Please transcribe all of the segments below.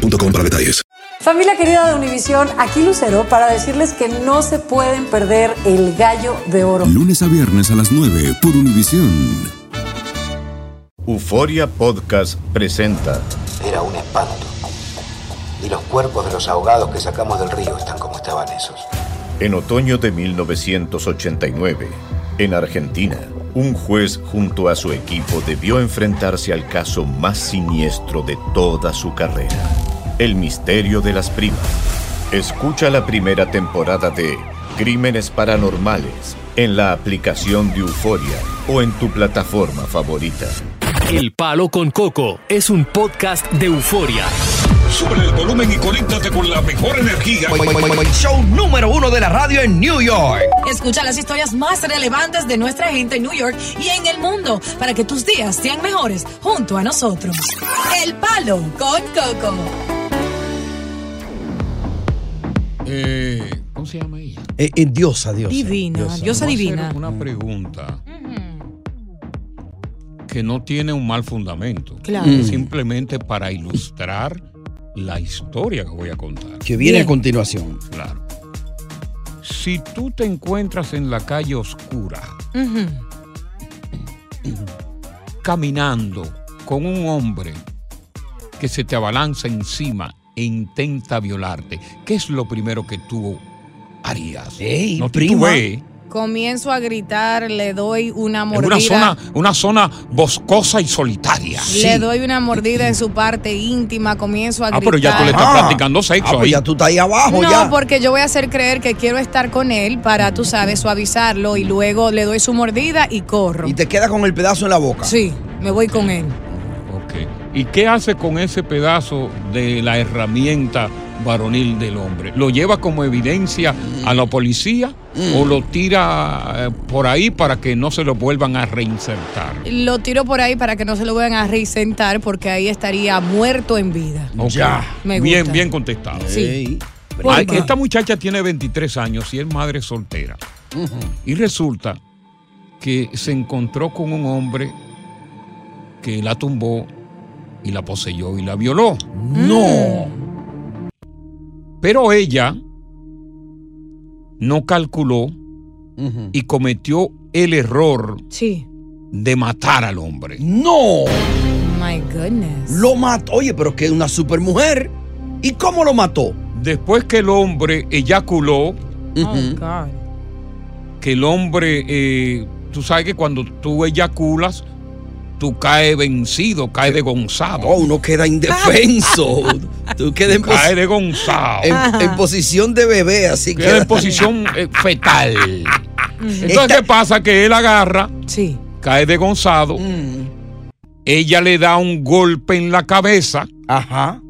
boostmobile.com para detalles. Familia querida de Univisión, aquí Lucero para decirles que no se pueden perder el gallo de oro. Lunes a viernes a las 9 por Univisión. Euforia Podcast presenta. Era un espanto. Y los cuerpos de los ahogados que sacamos del río están como estaban esos. En otoño de 1989, en Argentina, un juez junto a su equipo debió enfrentarse al caso más siniestro de toda su carrera, el misterio de las primas. Escucha la primera temporada de Crímenes Paranormales en la aplicación de Euforia o en tu plataforma favorita. El Palo con Coco es un podcast de euforia. Sube el volumen y conéctate con la mejor energía. Show número uno de la radio en New York. Escucha las historias más relevantes de nuestra gente en New York y en el mundo para que tus días sean mejores junto a nosotros. El Palo con Coco. Eh, ¿Cómo se llama ella? Eh, eh, diosa, diosa. Divina, diosa, Vamos a hacer divina. una pregunta que no tiene un mal fundamento. Claro. Es Simplemente para ilustrar la historia que voy a contar. Que viene Bien. a continuación. Claro. Si tú te encuentras en la calle oscura, caminando con un hombre que se te abalanza encima e intenta violarte, ¿qué es lo primero que tú harías? Ey, no prima. titubees. Comienzo a gritar, le doy una En mordida. una zona, una zona boscosa y solitaria. Le doy una mordida en su parte íntima, comienzo a Ah, gritar. pero ya tú le estás Ah. practicando sexo Ah, pues ahí. ya tú estás ahí abajo No, ya. porque yo voy a hacer creer que quiero estar con él para, tú sabes, suavizarlo y luego le doy su mordida y corro. Y te queda con el pedazo en la boca. Sí, me voy con él. Ok. ¿Y qué hace con ese pedazo de la herramienta varonil del hombre? ¿Lo lleva como evidencia a la policía o lo tira eh, por ahí para que no se lo vuelvan a reinsertar? Lo tiro por ahí para que no se lo vayan a reisentar porque ahí estaría muerto en vida. Ok. Ya. Me Bien, gusta. bien contestado. Sí. Ey. ¿Por Ay? Esta muchacha tiene 23 años y es madre soltera. Y resulta que se encontró con un hombre que la tumbó y la poseyó y la violó. No. Pero ella no calculó y cometió el error Sí. de matar al hombre. No. My goodness. Lo mató. Oye, pero que es una supermujer. ¿Y cómo lo mató? Después que el hombre eyaculó, Oh. God. que el hombre, eh, tú sabes que cuando tú eyaculas, tú caes vencido, caes degonzado. Oh, uno queda indefenso. tú quedas en, caes degonzado. en- en posición de bebé, así que. Queda en posición eh, fetal. Entonces, Esta- ¿qué pasa? Que él agarra, Sí. cae degonzado, Mm. ella le da un golpe en la cabeza, Ajá.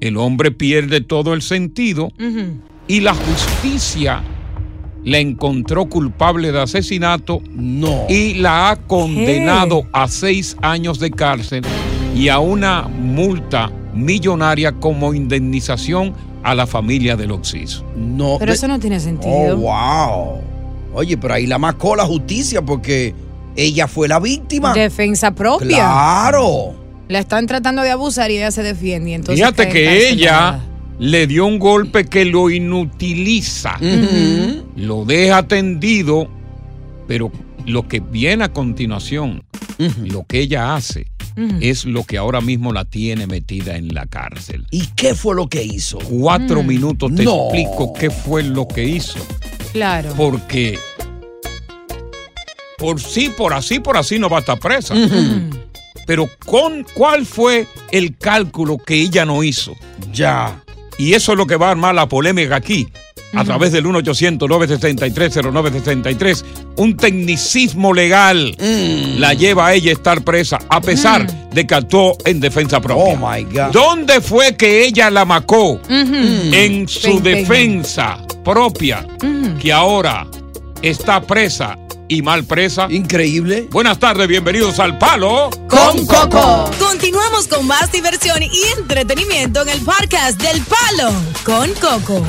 el hombre pierde todo el sentido y la justicia la encontró culpable de asesinato No. y la ha condenado a seis años de cárcel y a una multa millonaria como indemnización a la familia del Oxis. no. Pero de- eso no tiene Oh, sentido. wow. Oye, pero ahí la marcó la justicia porque ella fue la víctima. Defensa propia. Claro. La están tratando de abusar y ella se defiende. y entonces Fíjate que ella. Le dio un golpe que lo inutiliza, lo deja tendido, pero lo que viene a continuación, lo que ella hace, es lo que ahora mismo la tiene metida en la cárcel. ¿Y qué fue lo que hizo? Cuatro minutos te No. explico qué fue lo que hizo. Claro. Porque por sí, por así, por así no va a estar presa. Pero con cuál fue el cálculo que ella no hizo. Ya. Y eso es lo que va a armar la polémica aquí. a través del 1-800-963-0963. Un tecnicismo legal Mm. la lleva a ella a estar presa, a pesar de que actuó en defensa propia. Oh my God. ¿Dónde fue que ella la macó? Mm. En su defensa propia, que ahora está presa y mal presa. Increíble. Buenas tardes, bienvenidos al Palo. Con Coco. Continuamos con más diversión y entretenimiento en el podcast del Palo con Coco.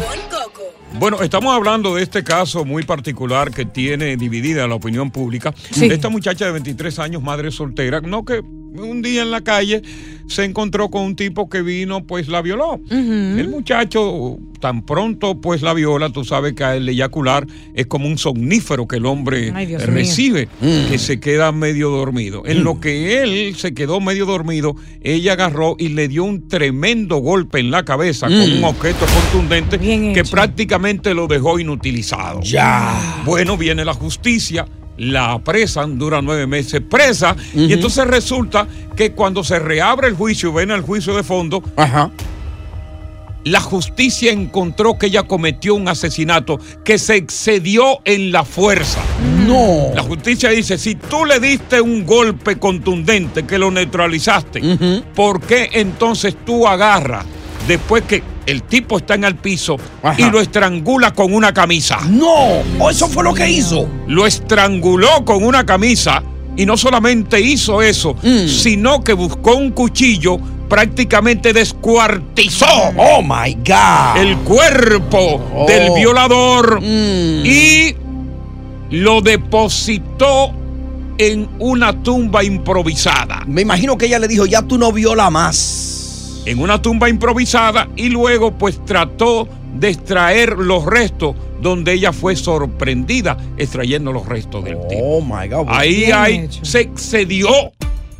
Bueno, estamos hablando de este caso muy particular que tiene dividida la opinión pública. Sí. Esta muchacha de 23 años, madre soltera, no que un día en la calle se encontró con un tipo que vino, pues la violó. El muchacho tan pronto pues la viola, tú sabes que el eyacular es como un somnífero que el hombre Ay, recibe, que se queda medio dormido. En lo que él se quedó medio dormido, ella agarró y le dio un tremendo golpe en la cabeza con un objeto contundente que prácticamente lo dejó inutilizado. Ya. Bueno, viene la justicia, la apresan, dura nueve meses presa, y entonces resulta que cuando se reabre el juicio, ven el juicio de fondo, Ajá. la justicia encontró que ella cometió un asesinato que se excedió en la fuerza. No. La justicia dice, si tú le diste un golpe contundente que lo neutralizaste, ¿por qué entonces tú agarras después que el tipo está en el piso Ajá. y lo estrangula con una camisa? No. Oh, eso fue lo que hizo. Lo estranguló con una camisa y no solamente hizo eso, sino que buscó un cuchillo, prácticamente descuartizó Oh my God. el cuerpo Oh. del violador Mm. y lo depositó en una tumba improvisada. Me imagino que ella le dijo, ya tú no viola más. En una tumba improvisada y luego pues trató de extraer los restos donde ella fue sorprendida extrayendo los restos del tipo. Oh my God. Ahí hay, se excedió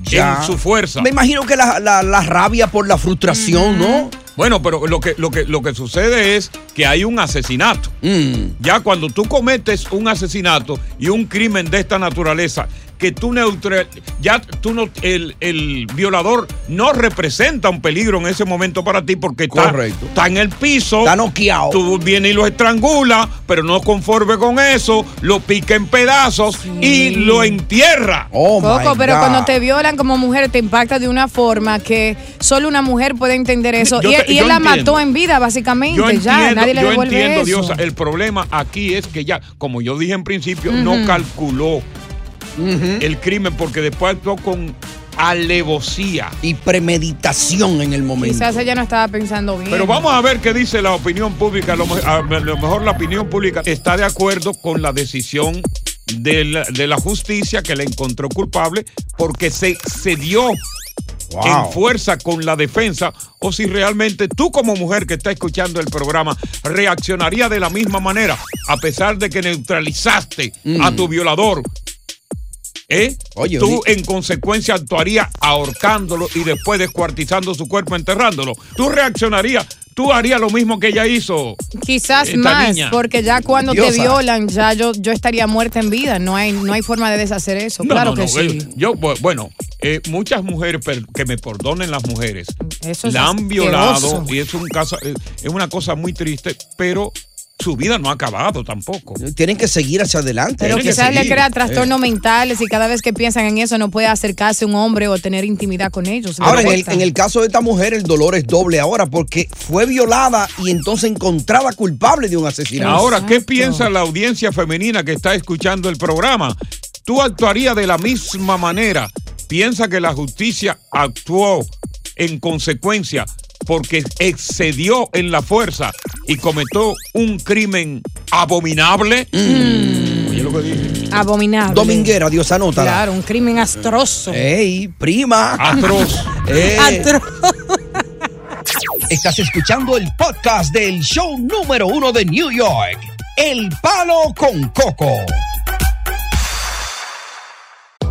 Ya. en su fuerza. Me imagino que la, la- la rabia por la frustración, ¿no? Bueno, pero lo que, lo, que, lo que sucede es que hay un asesinato. Mm. Ya cuando tú cometes un asesinato y un crimen de esta naturaleza, que tú neutral, ya tú no, el, el violador no representa un peligro en ese momento para ti porque está, Correcto. está en el piso. Está noqueado. Tú vienes y lo estrangula, pero no conforme con eso, lo pica en pedazos y lo entierra. Oh my Coco, pero God. cuando te violan como mujer te impacta de una forma que solo una mujer puede entender eso. Yo y te- y yo él la mató en vida, básicamente. Yo ya, entiendo, nadie le yo devuelve entiendo, eso. Diosa. El problema aquí es que ya, como yo dije en principio, no calculó el crimen porque después actuó con alevosía. Y premeditación en el momento. Quizás ella no estaba pensando bien. Pero vamos a ver qué dice la opinión pública. A lo, me- a lo mejor la opinión pública está de acuerdo con la decisión de la, de la justicia que le encontró culpable porque se excedió Wow. en fuerza con la defensa o si realmente tú como mujer que está escuchando el programa reaccionaría de la misma manera a pesar de que neutralizaste a tu violador. ¿Eh? Oye, tú oye. en consecuencia actuarías ahorcándolo y después descuartizando su cuerpo, enterrándolo. Tú reaccionarías, tú harías lo mismo que ella hizo. Quizás Esta más, niña. porque ya cuando te violan, ya yo, yo estaría muerta en vida. No hay, no hay forma de deshacer eso. No, claro no, que no, sí. eh, Yo, bu- bueno, eh, muchas mujeres, que me perdonen las mujeres, Eso es la han violado y es un caso, eh, es una cosa muy triste, pero su vida no ha acabado tampoco. Tienen que seguir hacia adelante. Pero quizás le crea trastornos mentales y cada vez que piensan en eso no puede acercarse a un hombre o tener intimidad con ellos. Ahora, en el, afecta. en el caso de esta mujer, el dolor es doble ahora porque fue violada y entonces encontrada culpable de un asesinato. Ahora, ¿qué Exacto. piensa la audiencia femenina que está escuchando el programa? ¿Tú actuarías de la misma manera? ¿Piensa que la justicia actuó en consecuencia porque excedió en la fuerza y cometió un crimen abominable? Oye lo que dije. Abominable. Dominguera, Dios anótala. Claro, un crimen astroso. ¡Ey, prima! Atroz. ¡Ey! Atro- Estás escuchando el podcast del show número uno de New York, El Palo con Coco.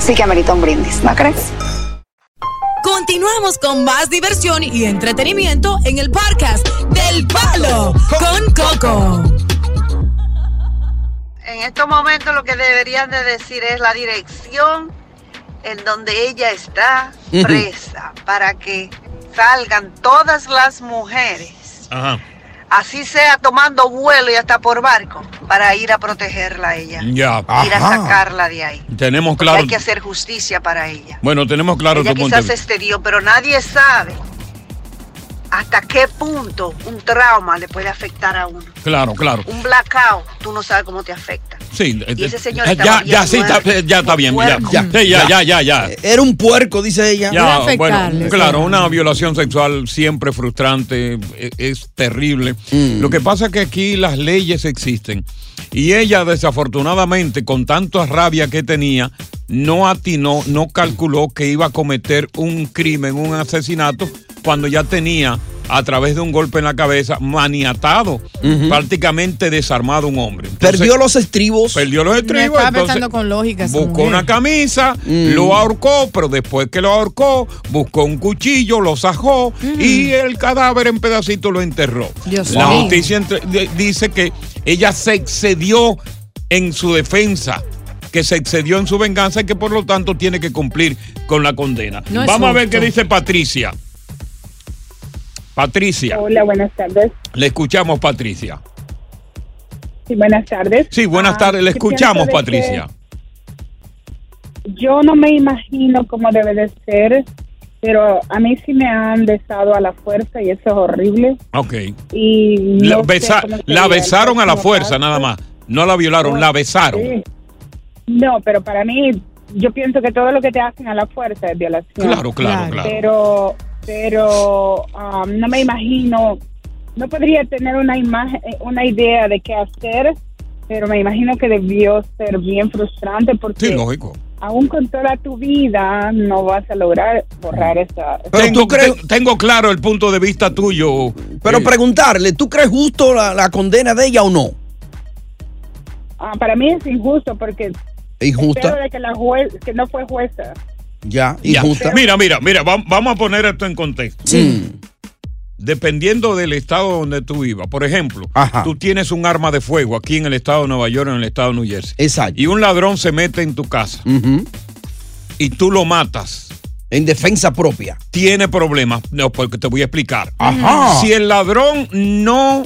sí que amerita un brindis, ¿no crees? Continuamos con más diversión y entretenimiento en el podcast del Palo con Coco. En estos momentos lo que deberían de decir es la dirección en donde ella está presa para que salgan todas las mujeres, Ajá. Así sea tomando vuelo y hasta por barco, para ir a protegerla a ella, Ya. ir a sacarla de ahí. Tenemos Porque claro. hay que hacer justicia para ella. Bueno, tenemos claro ella tu punto. quizás se vista. excedió, pero nadie sabe hasta qué punto un trauma le puede afectar a uno. Claro, claro. Un blackout, tú no sabes cómo te afecta. Sí, Y ese señor eh, ya, ya, sí, está, ya está bien. Ya, ya, ya, ya. Era un puerco, dice ella. Ya, bueno, claro, una violación sexual siempre frustrante, e- es, terrible. Mm. Lo que pasa es que aquí las leyes existen y ella desafortunadamente con tanta rabia que tenía, no atinó, no calculó que iba a cometer un crimen, un asesinato, cuando ya tenía a través de un golpe en la cabeza maniatado, prácticamente desarmado un hombre. Entonces, Perdió los estribos. Perdió los Me estribos. estaba entonces- pensando con lógica. Buscó mujer. una camisa, lo ahorcó, pero después que lo ahorcó, buscó un cuchillo, lo sajó y el cadáver en pedacitos lo enterró. Dios La mío. justicia entre- dice que ella se excedió en su defensa, que se excedió en su venganza y que por lo tanto tiene que cumplir con la condena. No es Vamos a ver qué dice Patricia. Patricia, Hola, buenas tardes. le escuchamos Patricia. Sí, buenas tardes. Sí, buenas Ah, tardes, le escuchamos Patricia. Yo no me imagino cómo debe de ser, pero a mí sí me han besado a la fuerza y eso es horrible. Ok. Y La, no besa- besaron a la fuerza, nada más. No la violaron, la besaron. Sí. No, pero para mí, yo pienso que todo lo que te hacen a la fuerza es violación. Claro, claro, claro. Pero, pero um, no me imagino, no podría tener una imagen, una idea de qué hacer, pero me imagino que debió ser bien frustrante porque Sí, lógico. aún con toda tu vida no vas a lograr borrar esa. tengo, te- tengo claro el punto de vista tuyo. Pero Eh, preguntarle, ¿tú crees justo la, la condena de ella o no? Ah, para mí es injusto porque Injusta. de que la juez, que no fue jueza. Ya, injusta. Mira, mira, mira, va- vamos a poner esto en contexto. Mm. Dependiendo del estado donde tú vivas. Por ejemplo, tú tienes un arma de fuego aquí en el estado de Nueva York, en el estado de New Jersey. Exacto. Y un ladrón se mete en tu casa. Y tú lo matas. En defensa propia. Tiene problemas. No, porque te voy a explicar. Ajá. Si el ladrón no,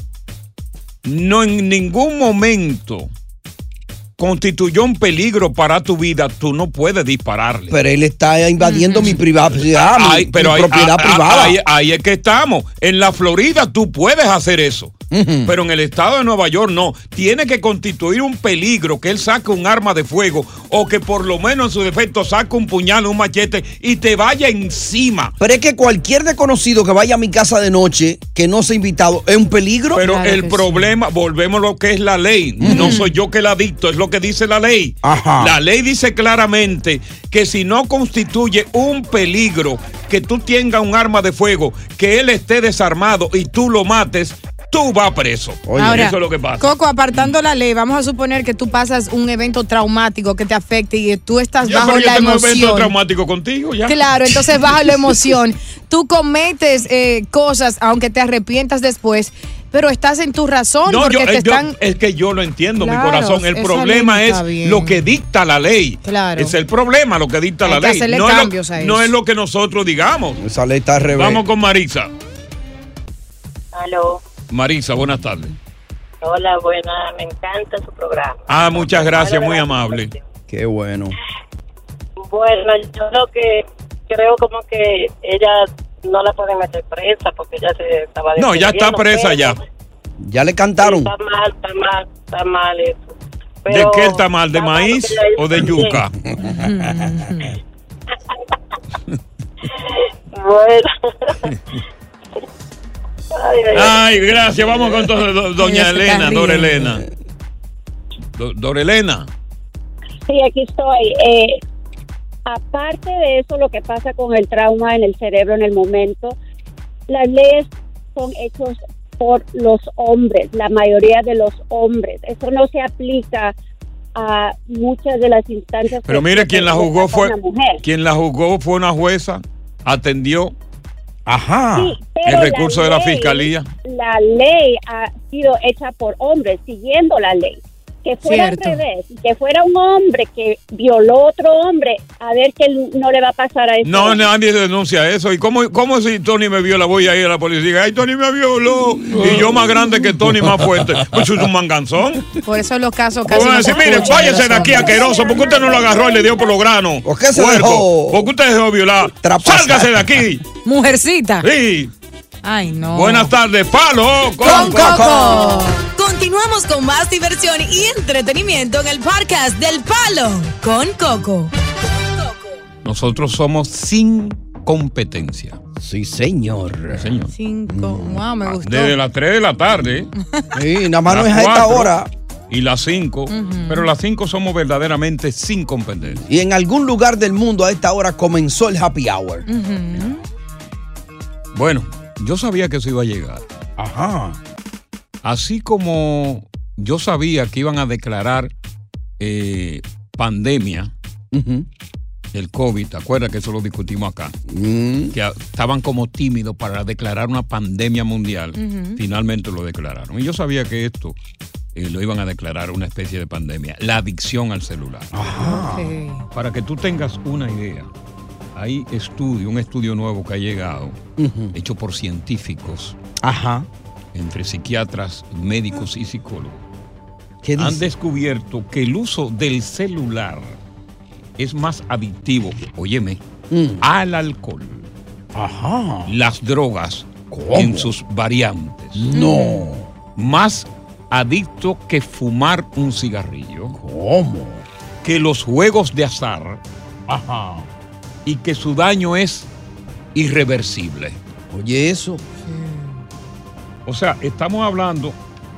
no en ningún momento constituyó un peligro para tu vida, tú no puedes dispararle. Pero él está invadiendo mi privacidad, mi, Ay, pero mi ahí- propiedad ah, ah, privada. Ahí, ahí es que estamos. En la Florida tú puedes hacer eso. Pero en el estado de Nueva York no. Tiene que constituir un peligro que él saque un arma de fuego o que por lo menos en su defecto saque un puñal o un machete y te vaya encima. Pero es que cualquier desconocido que vaya a mi casa de noche, que no sea invitado, es un peligro. Pero el problema, volvemos a lo que es la ley. No soy yo que la dicto, es lo que dice la ley. Ajá. La ley dice claramente que si no constituye un peligro que tú tengas un arma de fuego, que él esté desarmado y tú lo mates, tú vas preso. Ahora, Eso es lo que pasa. Coco, apartando la ley, vamos a suponer que tú pasas un evento traumático que te afecte y tú estás Ya, bajo pero yo la tengo un evento emoción. traumático contigo ya. Claro, entonces bajo la emoción. Tú cometes eh, cosas, aunque te arrepientas después. Pero estás en tu razón No, porque yo, te eh, yo- están... es que yo lo entiendo, Claro, mi corazón. El problema es bien. lo que dicta la ley. Claro. Es el problema, lo que dicta Hay la que ley. no, es lo, a no eso. es lo que nosotros digamos. Esa ley está al revés. Vamos con Marisa. Aló. Marisa, buenas tardes. Hola, buena. Me encanta su programa. Ah, muchas gracias, muy amable. Qué bueno. Bueno, yo lo que creo como que ella no la pueden meter presa porque ella se estaba No, ya está presa pero ya. Ya le cantaron. Está mal, está mal, está mal eso. ¿De qué está mal? ¿De está maíz o de yuca? Bueno. Ay, ay, ay. Ay, gracias. Vamos con do- do- doña Elena, Dora. Elena. Do- Dora Elena. Sí, aquí estoy. Eh, aparte de eso, lo que pasa con el trauma en el cerebro en el momento, las leyes son hechos por los hombres, la mayoría de los hombres. Eso no se aplica a muchas de las instancias. Pero mire, quien la juzgó fue una mujer. quien la juzgó fue una jueza, atendió Ajá. Sí, el recurso de la ley- fiscalía. La ley ha sido hecha por hombres, siguiendo la ley. Que fuera Cierto. al revés, que fuera un hombre que violó a otro hombre, a ver que no le va a pasar a ese No, hombre. nadie denuncia eso. ¿Y cómo, cómo si Tony me viola? Voy a ir a la policía. Ay, Tony me violó. Y yo más grande que Tony, más fuerte. Pues es un manganzón. Por eso los casos casi Van a no decir, se mire, váyase de aquí, asqueroso. ¿Por qué usted no lo agarró y le dio por los granos? ¿Por qué se dejó? ¿Por qué usted dejó violar? Sálgase de aquí. Mujercita. Sí. Ay, no. Buenas tardes, palo con, Con Coco. Continuamos con más diversión y entretenimiento en el podcast del Palo con Coco. Nosotros somos sin competencia. Sí, señor. señor. Cinco. Wow, me gustó. Desde las 3 de la tarde. Sí, nada más no es a esta hora. Y las 5. Ujú. Pero las 5 somos verdaderamente sin competencia. Y en algún lugar del mundo a esta hora comenzó el happy hour. Bueno, yo sabía que eso iba a llegar. Ajá. Así como yo sabía que iban a declarar eh, pandemia del COVID, ¿te acuerdas que eso lo discutimos acá? Mm. Que estaban como tímidos para declarar una pandemia mundial. Finalmente lo declararon. Y yo sabía que esto eh, lo iban a declarar una especie de pandemia, la adicción al celular. Ok. Para que tú tengas una idea, hay estudio, un estudio nuevo que ha llegado, hecho por científicos, Ajá. entre psiquiatras, médicos y psicólogos. ¿Qué Han descubierto que el uso del celular es más adictivo, óyeme, Mm. al alcohol, Ajá. las drogas ¿Cómo? en sus variantes. No. Más adicto que fumar un cigarrillo. ¿Cómo? Que los juegos de azar. Ajá. Y que su daño es irreversible. Oye, eso. O sea, estamos hablando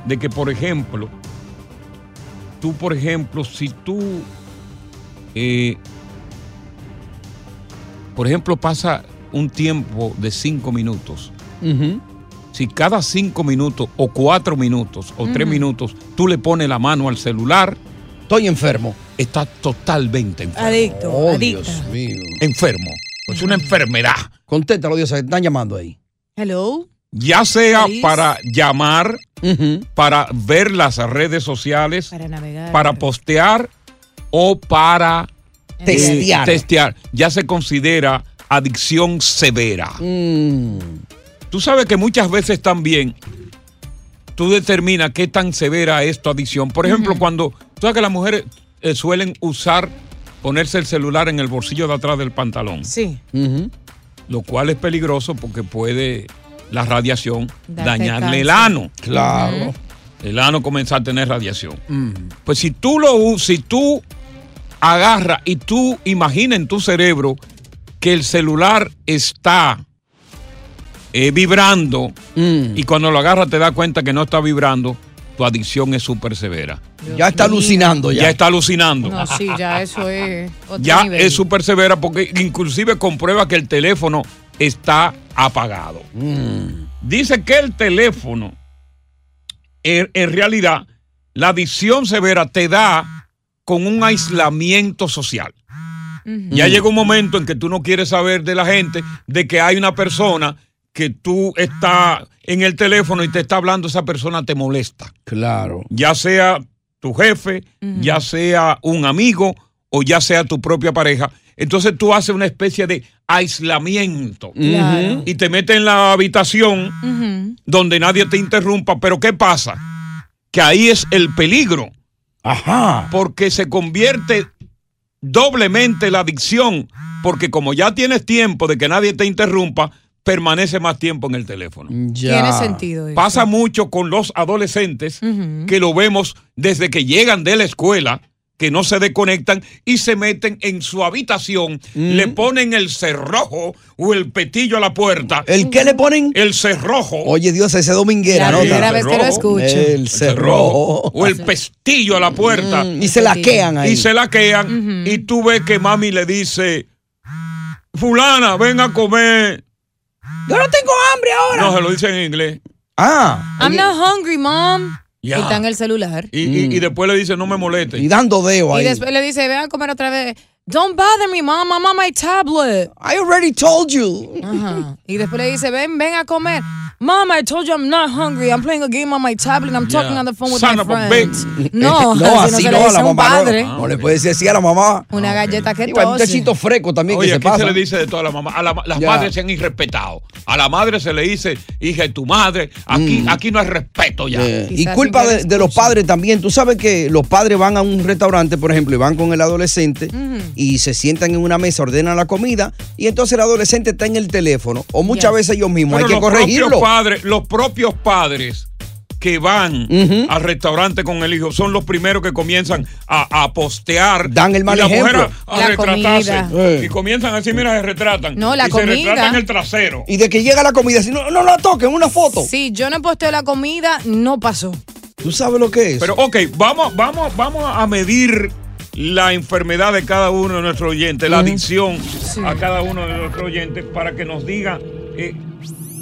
de que, por ejemplo, tú, por ejemplo, si tú, eh, por ejemplo, pasa un tiempo de cinco minutos, si cada cinco minutos o cuatro minutos o tres minutos tú le pones la mano al celular, estoy enfermo. Estás totalmente enfermo. Adicto, Oh, adicta. Dios mío. Enfermo. Es una enfermedad. Contéstalo, Dios, están llamando ahí. Hello. Ya sea para llamar, para ver las redes sociales, Para navegar. para postear o para eh, Testear. testear. Ya se considera adicción severa. Mm. Tú sabes que muchas veces también tú determinas qué tan severa es tu adicción. Por ejemplo, cuando tú sabes que las mujeres eh, suelen usar, ponerse el celular en el bolsillo de atrás del pantalón. Sí. Lo cual es peligroso porque puede la radiación Darte dañarle el ano. Claro. El ano comienza a tener radiación. Pues si tú lo si tú agarras y tú imaginas en tu cerebro que el celular está eh, vibrando y cuando lo agarras te das cuenta que no está vibrando, tu adicción es súper severa. Ya está alucinando ya. Ya está alucinando. No, sí, ya eso es otro ya nivel. es súper severa porque inclusive comprueba que el teléfono está apagado. Dice que el teléfono, en, en realidad, la adicción severa te da con un aislamiento social. Ya llega un momento en que tú no quieres saber de la gente, de que hay una persona que tú estás en el teléfono y te está hablando esa persona te molesta. Claro. Ya sea tu jefe, ya sea un amigo o ya sea tu propia pareja. Entonces tú haces una especie de aislamiento y te metes en la habitación donde nadie te interrumpa. Pero ¿qué pasa? Que ahí es el peligro. Ajá. Porque se convierte doblemente la adicción. Porque como ya tienes tiempo de que nadie te interrumpa, permanece más tiempo en el teléfono. Tiene sentido. eso. Pasa mucho con los adolescentes que lo vemos desde que llegan de la escuela, que no se desconectan y se meten en su habitación, le ponen el cerrojo o el petillo a la puerta. ¿El qué le ponen? El cerrojo. Oye, Dios, ese dominguera, La ¿no? primera vez que lo escucho. El cerrojo. O el pestillo a la puerta. Mm, y se laquean ahí. Y se laquean. Y tú ves que mami le dice, fulana, ven a comer. Yo no tengo hambre ahora. No, se lo dice en inglés. Ah. I'm not hungry, mom. Y está en el celular. Y, y- y después le dice, no me moleste. Y dando dedo Y ahí. después le dice, ven a comer otra vez. Don't bother me, mom. I'm on my tablet. I already told you. Ajá. Y después le dice, ven, ven a comer. Mom, I told you I'm not hungry. I'm playing a game on my tablet and I'm talking Yeah. on the phone with Son my friends. No, no, así no no, la mamá. padre. No, no le puede decir así a la mamá. Una galleta que Igual, un tecito fresco también Oye, que se aquí pasa. se le dice de toda la mamá. A la- las Ya. madres se han irrespetado. A la madre se le dice, hija de tu madre. Aquí, Mm. aquí no hay respeto ya. Eh, y culpa de los padres también. Tú sabes que los padres van a un restaurante, por ejemplo, y van con el adolescente y se sientan en una mesa, ordenan la comida y entonces el adolescente está en el teléfono. O muchas Yes. veces ellos mismos. Pero hay que los corregirlo. propios padres, los propios padres que van al restaurante con el hijo son los primeros que comienzan a, a postear. Dan el mal y la mujer ejemplo. a, a La retratarse. comida. Y comienzan así, mira, se retratan. No, la y comida. se retratan el trasero. Y de que llega la comida, si no, no la toquen, una foto. Si yo no posteo la comida, no pasó. ¿Tú sabes lo que es? Pero, ok, vamos, vamos, vamos a medir la enfermedad de cada uno de nuestros oyentes, la adicción a cada uno de nuestros oyentes, para que nos diga eh,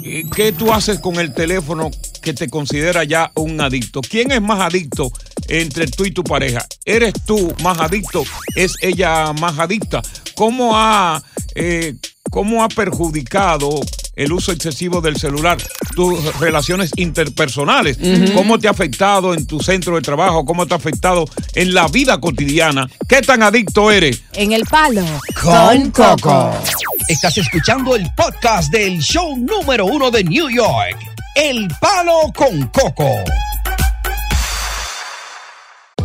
eh, qué tú haces con el teléfono que te considera ya un adicto. ¿Quién es más adicto entre tú y tu pareja? ¿Eres tú más adicto? ¿Es ella más adicta? ¿Cómo ha, eh, cómo ha perjudicado el uso excesivo del celular tus relaciones interpersonales? ¿Cómo te ha afectado en tu centro de trabajo? ¿Cómo te ha afectado en la vida cotidiana? ¿Qué tan adicto eres? En el palo. Con Coco. Estás escuchando el podcast del show número uno de New York. El Palo con Coco.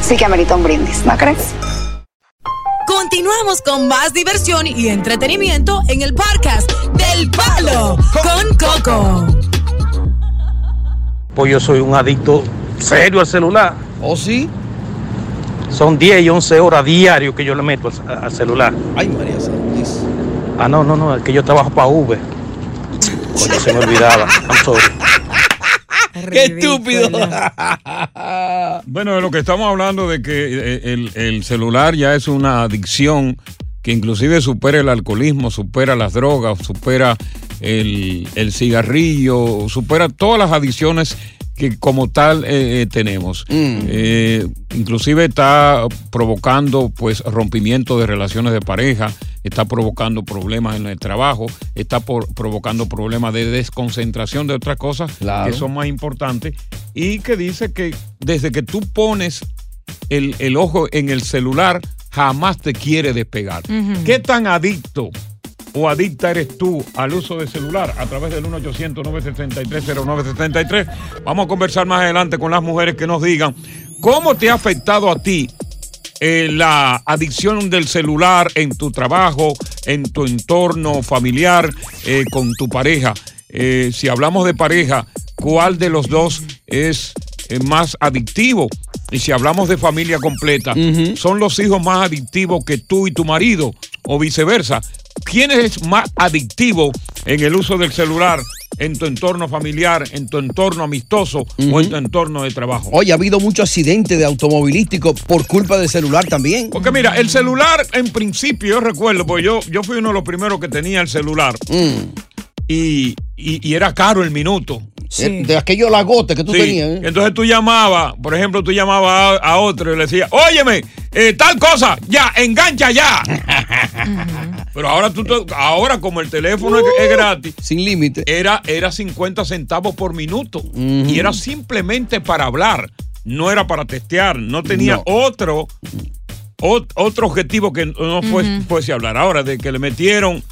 sí que amerita un brindis, ¿no crees? Continuamos con más diversión y entretenimiento en el podcast del Palo con Coco. Pues yo soy un adicto serio al celular. ¿Oh, sí? Son 10 y 11 horas diario que yo le meto al, al celular. Ay, María Santísima. Ah, no, no, no, es que yo trabajo para Uber. Coño, se me olvidaba. I'm sorry. ¡Qué estúpido! Bueno, de lo que estamos hablando de que eh, el, el celular ya es una adicción que inclusive supera el alcoholismo, supera las drogas, supera el, el cigarrillo, supera todas las adicciones que como tal eh, eh, tenemos. Eh, inclusive está provocando pues rompimiento de relaciones de pareja, está provocando problemas en el trabajo, está por- provocando problemas de desconcentración de otras cosas Claro. que son más importantes y que dice que desde que tú pones el, el ojo en el celular jamás te quiere despegar. ¿Qué tan adicto o adicta eres tú al uso de celular a través del 1-800-973-0973. Vamos a conversar más adelante con las mujeres que nos digan cómo te ha afectado a ti eh, la adicción del celular en tu trabajo, en tu entorno familiar, eh, con tu pareja. Eh, si hablamos de pareja, ¿cuál de los dos es más adictivo? Y si hablamos de familia completa, ¿son los hijos más adictivos que tú y tu marido? O viceversa. ¿Quién es más adictivo en el uso del celular en tu entorno familiar, en tu entorno amistoso o en tu entorno de trabajo? Oye, ha habido muchos accidentes de automovilístico por culpa del celular también. Porque mira, el celular en principio, yo recuerdo, porque yo, yo fui uno de los primeros que tenía el celular. Y, y- y era caro el minuto. Eh, De aquellos lagotes que tú Sí. tenías. ¿eh? Entonces tú llamabas, por ejemplo, tú llamabas a, a otro y le decías, óyeme, eh, tal cosa, ya, engancha ya. Pero ahora tú, te- ahora como el teléfono es, es gratis. Sin límite. Era, era 50 centavos por minuto. Y era simplemente para hablar. No era para testear. No tenía No. otro, ot- otro objetivo que no fuese, Ujú. fuese hablar. Ahora, de que le metieron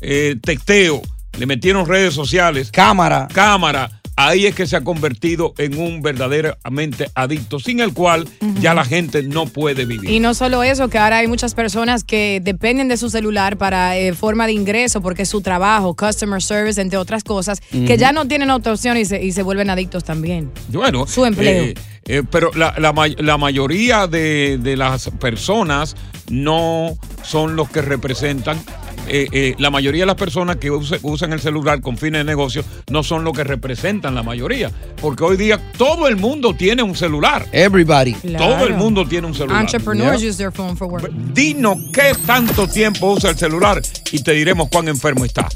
eh, testeo, le metieron redes sociales. Cámara. Cámara. Ahí es que se ha convertido en un verdaderamente adicto, sin el cual ya la gente no puede vivir. Y no solo eso, que ahora hay muchas personas que dependen de su celular para eh, forma de ingreso, porque es su trabajo, customer service, entre otras cosas, que ya no tienen otra opción y se, y se vuelven adictos también. Bueno, Su empleo. eh, eh, pero la, la la mayoría de, de las personas no son los que representan. eh, eh, la mayoría de las personas que use- usan el celular con fines de negocio no son los que representan la mayoría. Porque hoy día todo el mundo tiene un celular. Everybody. Todo el mundo tiene un celular. Entrepreneurs use their phone for work. Dinos qué tanto tiempo usa el celular y te diremos cuán enfermo está.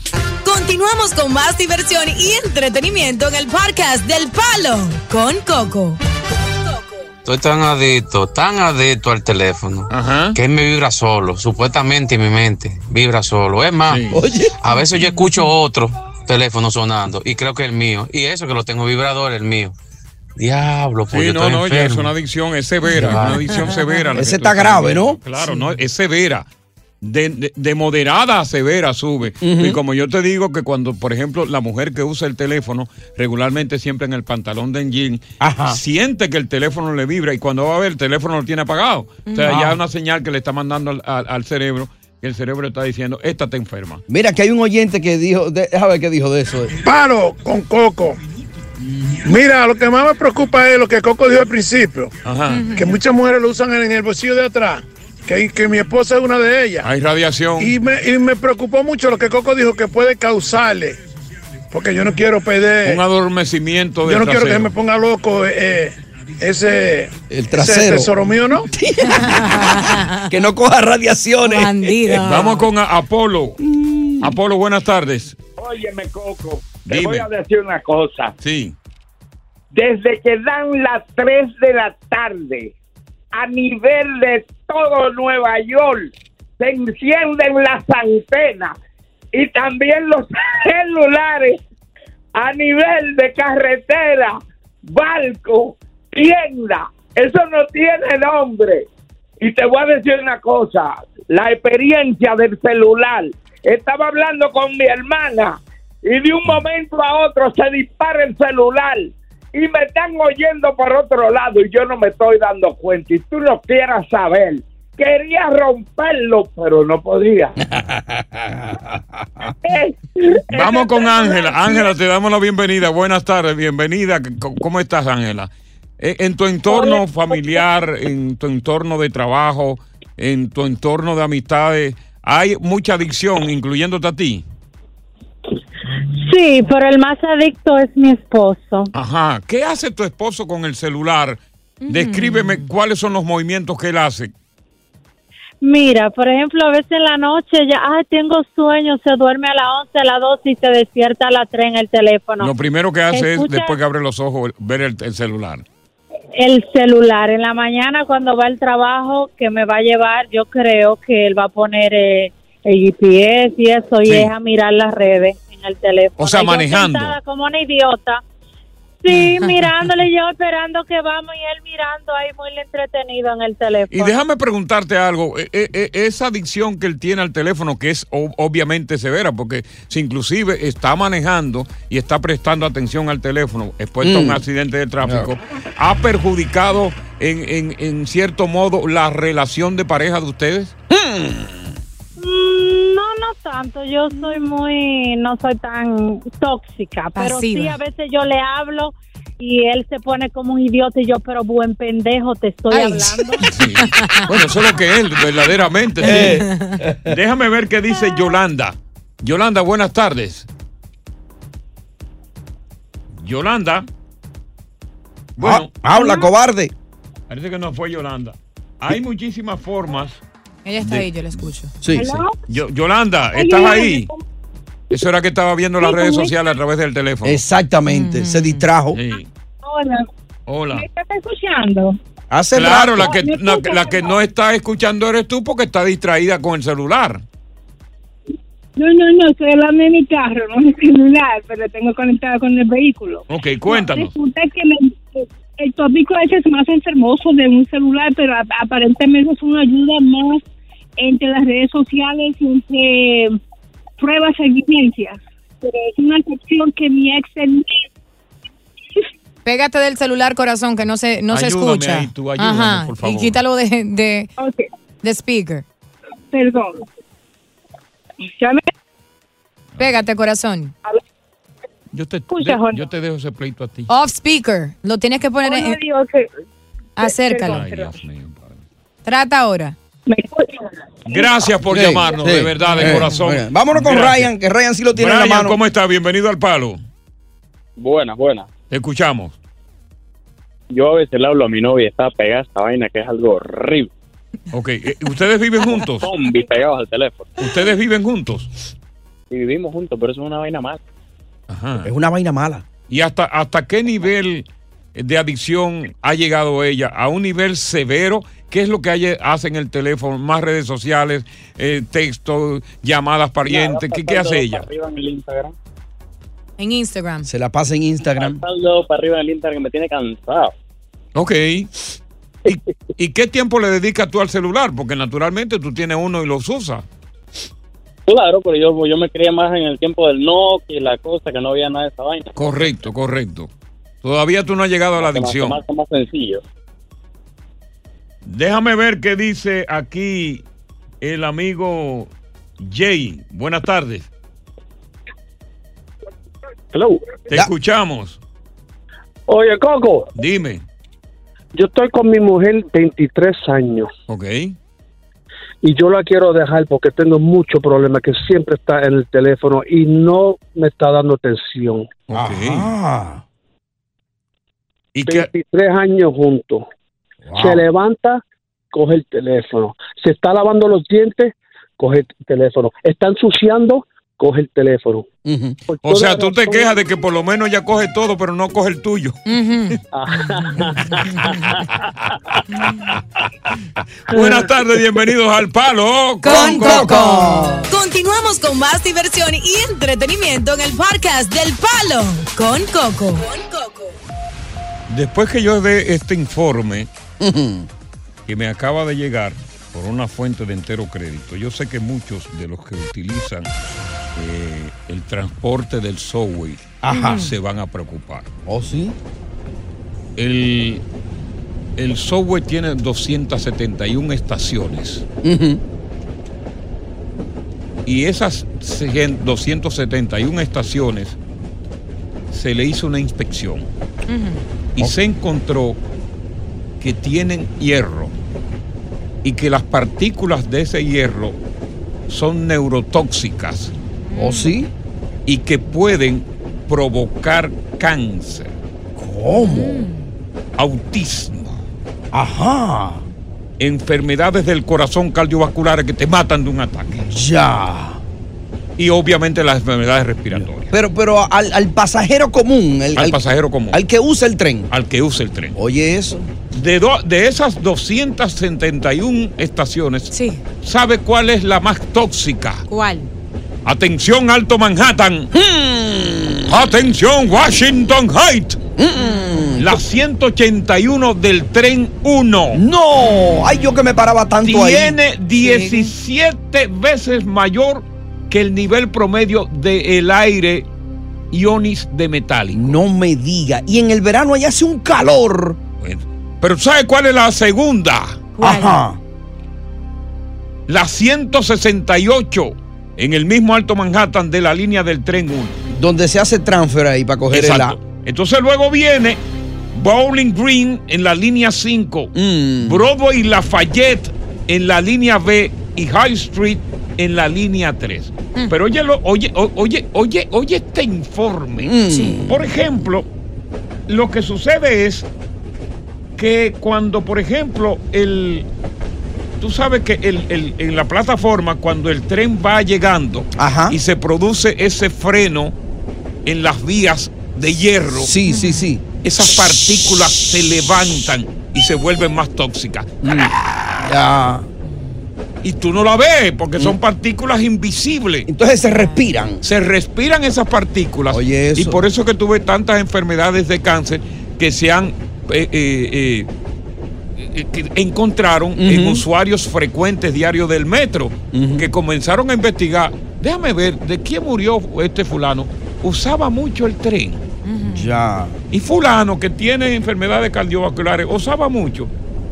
Continuamos con más diversión y entretenimiento en el podcast del Palo con Coco. Estoy tan adicto, tan adicto al teléfono, que él me vibra solo, supuestamente en mi mente, vibra solo. Es más, a veces yo escucho otro teléfono sonando y creo que es el mío. Y eso que lo tengo vibrador, el mío. Diablo, pues Sí, yo no, estoy no, ya es enfermo. una adicción, es severa, una adicción severa. Ese está grave. ¿no? Claro, no, es severa. De, de- de moderada a severa sube. Y como yo te digo que cuando, por ejemplo, la mujer que usa el teléfono regularmente siempre en el pantalón de jean, siente que el teléfono le vibra y cuando va a ver el teléfono lo tiene apagado. O sea, ya es una señal que le está mandando al, al- al cerebro que el cerebro está diciendo, esta está enferma. Mira, que hay un oyente que dijo, de- déjame ver qué dijo de eso. Palo con Coco. Mira, lo que más me preocupa es lo que Coco dijo al principio. Que muchas mujeres lo usan en el bolsillo de atrás. Que, que mi esposa es una de ellas. Hay radiación. Y me, y me preocupó mucho lo que Coco dijo que puede causarle. Porque yo no quiero perder. Un adormecimiento yo del no quiero que me ponga loco eh, ese. El trasero. Ese tesoro mío, ¿no? que no coja radiaciones. Vamos con a- Apolo. Apolo, buenas tardes. Óyeme, Coco, te Dime. voy a decir una cosa. Sí. Desde que dan las 3 de la tarde, a nivel de todo Nueva York, se encienden las antenas y también los celulares a nivel de carretera, barco, tienda. Eso no tiene nombre. Y te voy a decir una cosa, la experiencia del celular. Estaba hablando con mi hermana y de un momento a otro se dispara el celular y me están oyendo por otro lado y yo no me estoy dando cuenta. Y tú no quieras saber. Quería romperlo, pero no podía. Vamos con Ángela. Ángela, te damos la bienvenida. Buenas tardes, bienvenida. ¿Cómo estás, Ángela? Eh, En tu entorno familiar, en tu entorno de trabajo, en tu entorno de amistades, hay mucha adicción, incluyéndote a ti. Sí, pero el más adicto es mi esposo. Ajá. ¿Qué hace tu esposo con el celular? Descríbeme cuáles son los movimientos que él hace. Mira, por ejemplo, a veces en la noche ya, ay, tengo sueño, se duerme a las 11, a las 12 y se despierta a las 3 en el teléfono. Lo primero que hace es, después que abre los ojos, ver el, el celular. El celular. En la mañana cuando va al trabajo que me va a llevar, yo creo que él va a poner eh, el GPS y eso y es a mirar las redes en el teléfono. O sea, yo manejando. como una idiota Sí, mirándole yo esperando que vamos y él mirando ahí muy entretenido en el teléfono. Y déjame preguntarte algo, eh, eh, eh, esa adicción que él tiene al teléfono, que es obviamente severa, porque si inclusive está manejando y está prestando atención al teléfono, expuesto a un Mm. accidente de tráfico, ha perjudicado en, en- en cierto modo la relación de pareja de ustedes? Mm, No, no tanto. Yo soy muy, no soy tan tóxica, pero sí a veces yo le hablo y él se pone como un idiota y yo, pero buen pendejo, te estoy Ay. hablando. Bueno, eso es lo que él, verdaderamente. sí. Eh. Déjame ver qué dice Yolanda. Yolanda, buenas tardes. Yolanda. Bueno, Ah, habla, cobarde. parece que no fue Yolanda. Hay muchísimas formas. Ella está De- ahí, yo la escucho. Sí, sí. Yo- Yolanda, ¿estás ay, ahí? Eso era que estaba viendo las redes sociales a través del teléfono. Exactamente, se distrajo. Sí. Hola, Hola. ¿me estás escuchando? Hace Claro, rato. la que, ¿Me la, que no está escuchando eres tú porque está distraída con el celular. No, no, no, estoy hablando de mi carro, no mi celular, pero tengo conectado con el vehículo. Ok, cuéntanos. Resulta que me- el tópico ese es más enfermoso de un celular, pero aparentemente es una ayuda más entre las redes sociales y entre pruebas y evidencias. Pero es una excepción que mi ex tenía. Pégate del celular, corazón, que no se, no se escucha. ahí, tú, ayúdame, por favor. Y quítalo de, de, speaker. perdón. Ya me- Pégate, corazón. Yo te, Escucha, de- Jorge. yo te dejo ese pleito a ti. Off speaker. Lo tienes que poner Oh, no en. que- Acércalo. Ay, Dios mío. padre. Trata ahora. Gracias por Sí, llamarnos, sí, de verdad, de eh, corazón. Vámonos con Gracias. Ryan, que Ryan sí lo tiene en Brian, la mano. ¿cómo está? Bienvenido al palo. Buenas, buenas. Te escuchamos. Yo a veces le hablo a mi novia y está pegada a esta vaina que es algo horrible. Ok, eh, ¿ustedes viven juntos? Zombies pegados al teléfono. ¿Ustedes viven juntos? Y vivimos juntos, pero eso es una vaina más. Ajá. Es una vaina mala. ¿Y hasta, hasta qué nivel de adicción ha llegado ella? ¿A un nivel severo? ¿Qué es lo que hay- hace en el teléfono? ¿Más redes sociales, eh, texto, llamadas parientes? ¿Qué, qué hace ella? Arriba en el Instagram. En Instagram. Se la pasa en Instagram. Saldo para arriba en el Instagram me tiene cansado. Ok. ¿Y, y qué tiempo le dedicas tú al celular? Porque naturalmente tú tienes uno y los usas. Claro, pero yo, yo me creía más en el tiempo del Nokia y la cosa, que no había nada de esa vaina. Correcto, correcto. Todavía tú no has llegado a la adicción. Más, más sencillo. Déjame ver qué dice aquí el amigo Jay. Buenas tardes. Hello. Te escuchamos. Oye, Coco, Dime. yo estoy con mi mujer 23 años Ok. y yo la quiero dejar porque tengo mucho problema que siempre está en el teléfono y no me está dando atención. Ok. ¿Y qué? 23 años juntos. Se levanta, coge el teléfono. Se está lavando los dientes, coge el teléfono. Está ensuciando, coge el teléfono. O sea, tú te quejas de que por lo menos ya coge todo, pero no coge el tuyo. Buenas tardes, bienvenidos al Palo Con Coco. Continuamos con más diversión y entretenimiento en el podcast del Palo con Coco. Después que yo dé este informe que me acaba de llegar por una fuente de entero crédito, yo sé que muchos de los que utilizan eh, el transporte del subway Ajá. se van a preocupar. ¿Oh, sí? El, el subway tiene 271 estaciones y esas 100 271 estaciones se le hizo una inspección y se encontró que tienen hierro y que las partículas de ese hierro son neurotóxicas. ¿Oh, sí? Y que pueden provocar cáncer. ¿Cómo? Autismo. Ajá. Enfermedades del corazón cardiovasculares que te matan de un ataque. Ya. Y obviamente las enfermedades respiratorias. Pero, pero al, al pasajero común. el- Al pasajero común. Al que usa el tren. Al que usa el tren. Oye, eso. De, do- de esas 271 estaciones, ¿sabe cuál es la más tóxica? ¿Cuál? Atención Alto Manhattan. Atención Washington Heights. La 181 del tren 1. No, ay yo que me paraba tanto ahí. Tiene 17 veces mayor que el nivel promedio del aire ionis de metálico. No me diga. Y en el verano allá hace un calor. Pero ¿sabe cuál es la segunda? Ajá. La 168 en el mismo Alto Manhattan de la línea del tren 1. Donde se hace transfer ahí para coger Exacto. Entonces luego viene Bowling Green en la línea 5, Mm. Broadway y Lafayette en la línea B y High Street en la línea 3. Pero oye, lo- oye, oye, oye, oye este informe. Mm. Sí. Por ejemplo, lo que sucede es que cuando, por ejemplo, el tú sabes que el- el- en la plataforma, cuando el tren va llegando y se produce ese freno en las vías de hierro. Sí, sí, sí. Esas partículas se levantan y se vuelven más tóxicas. Ya. Y tú no la ves porque son partículas invisibles. Entonces se respiran. Se respiran esas partículas. Oye, eso. Y por eso que tuve tantas enfermedades de cáncer que se han eh, eh, eh, que encontraron en usuarios frecuentes diarios del metro que comenzaron a investigar. Déjame ver de quién murió este fulano. Usaba mucho el tren. Ya. Y fulano que tiene enfermedades cardiovasculares usaba mucho.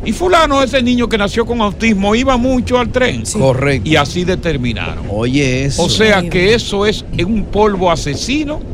Y fulano, ese niño que nació con autismo, iba mucho al tren. Correcto. Y así determinaron. Oye, eso. O sea que eso es un polvo asesino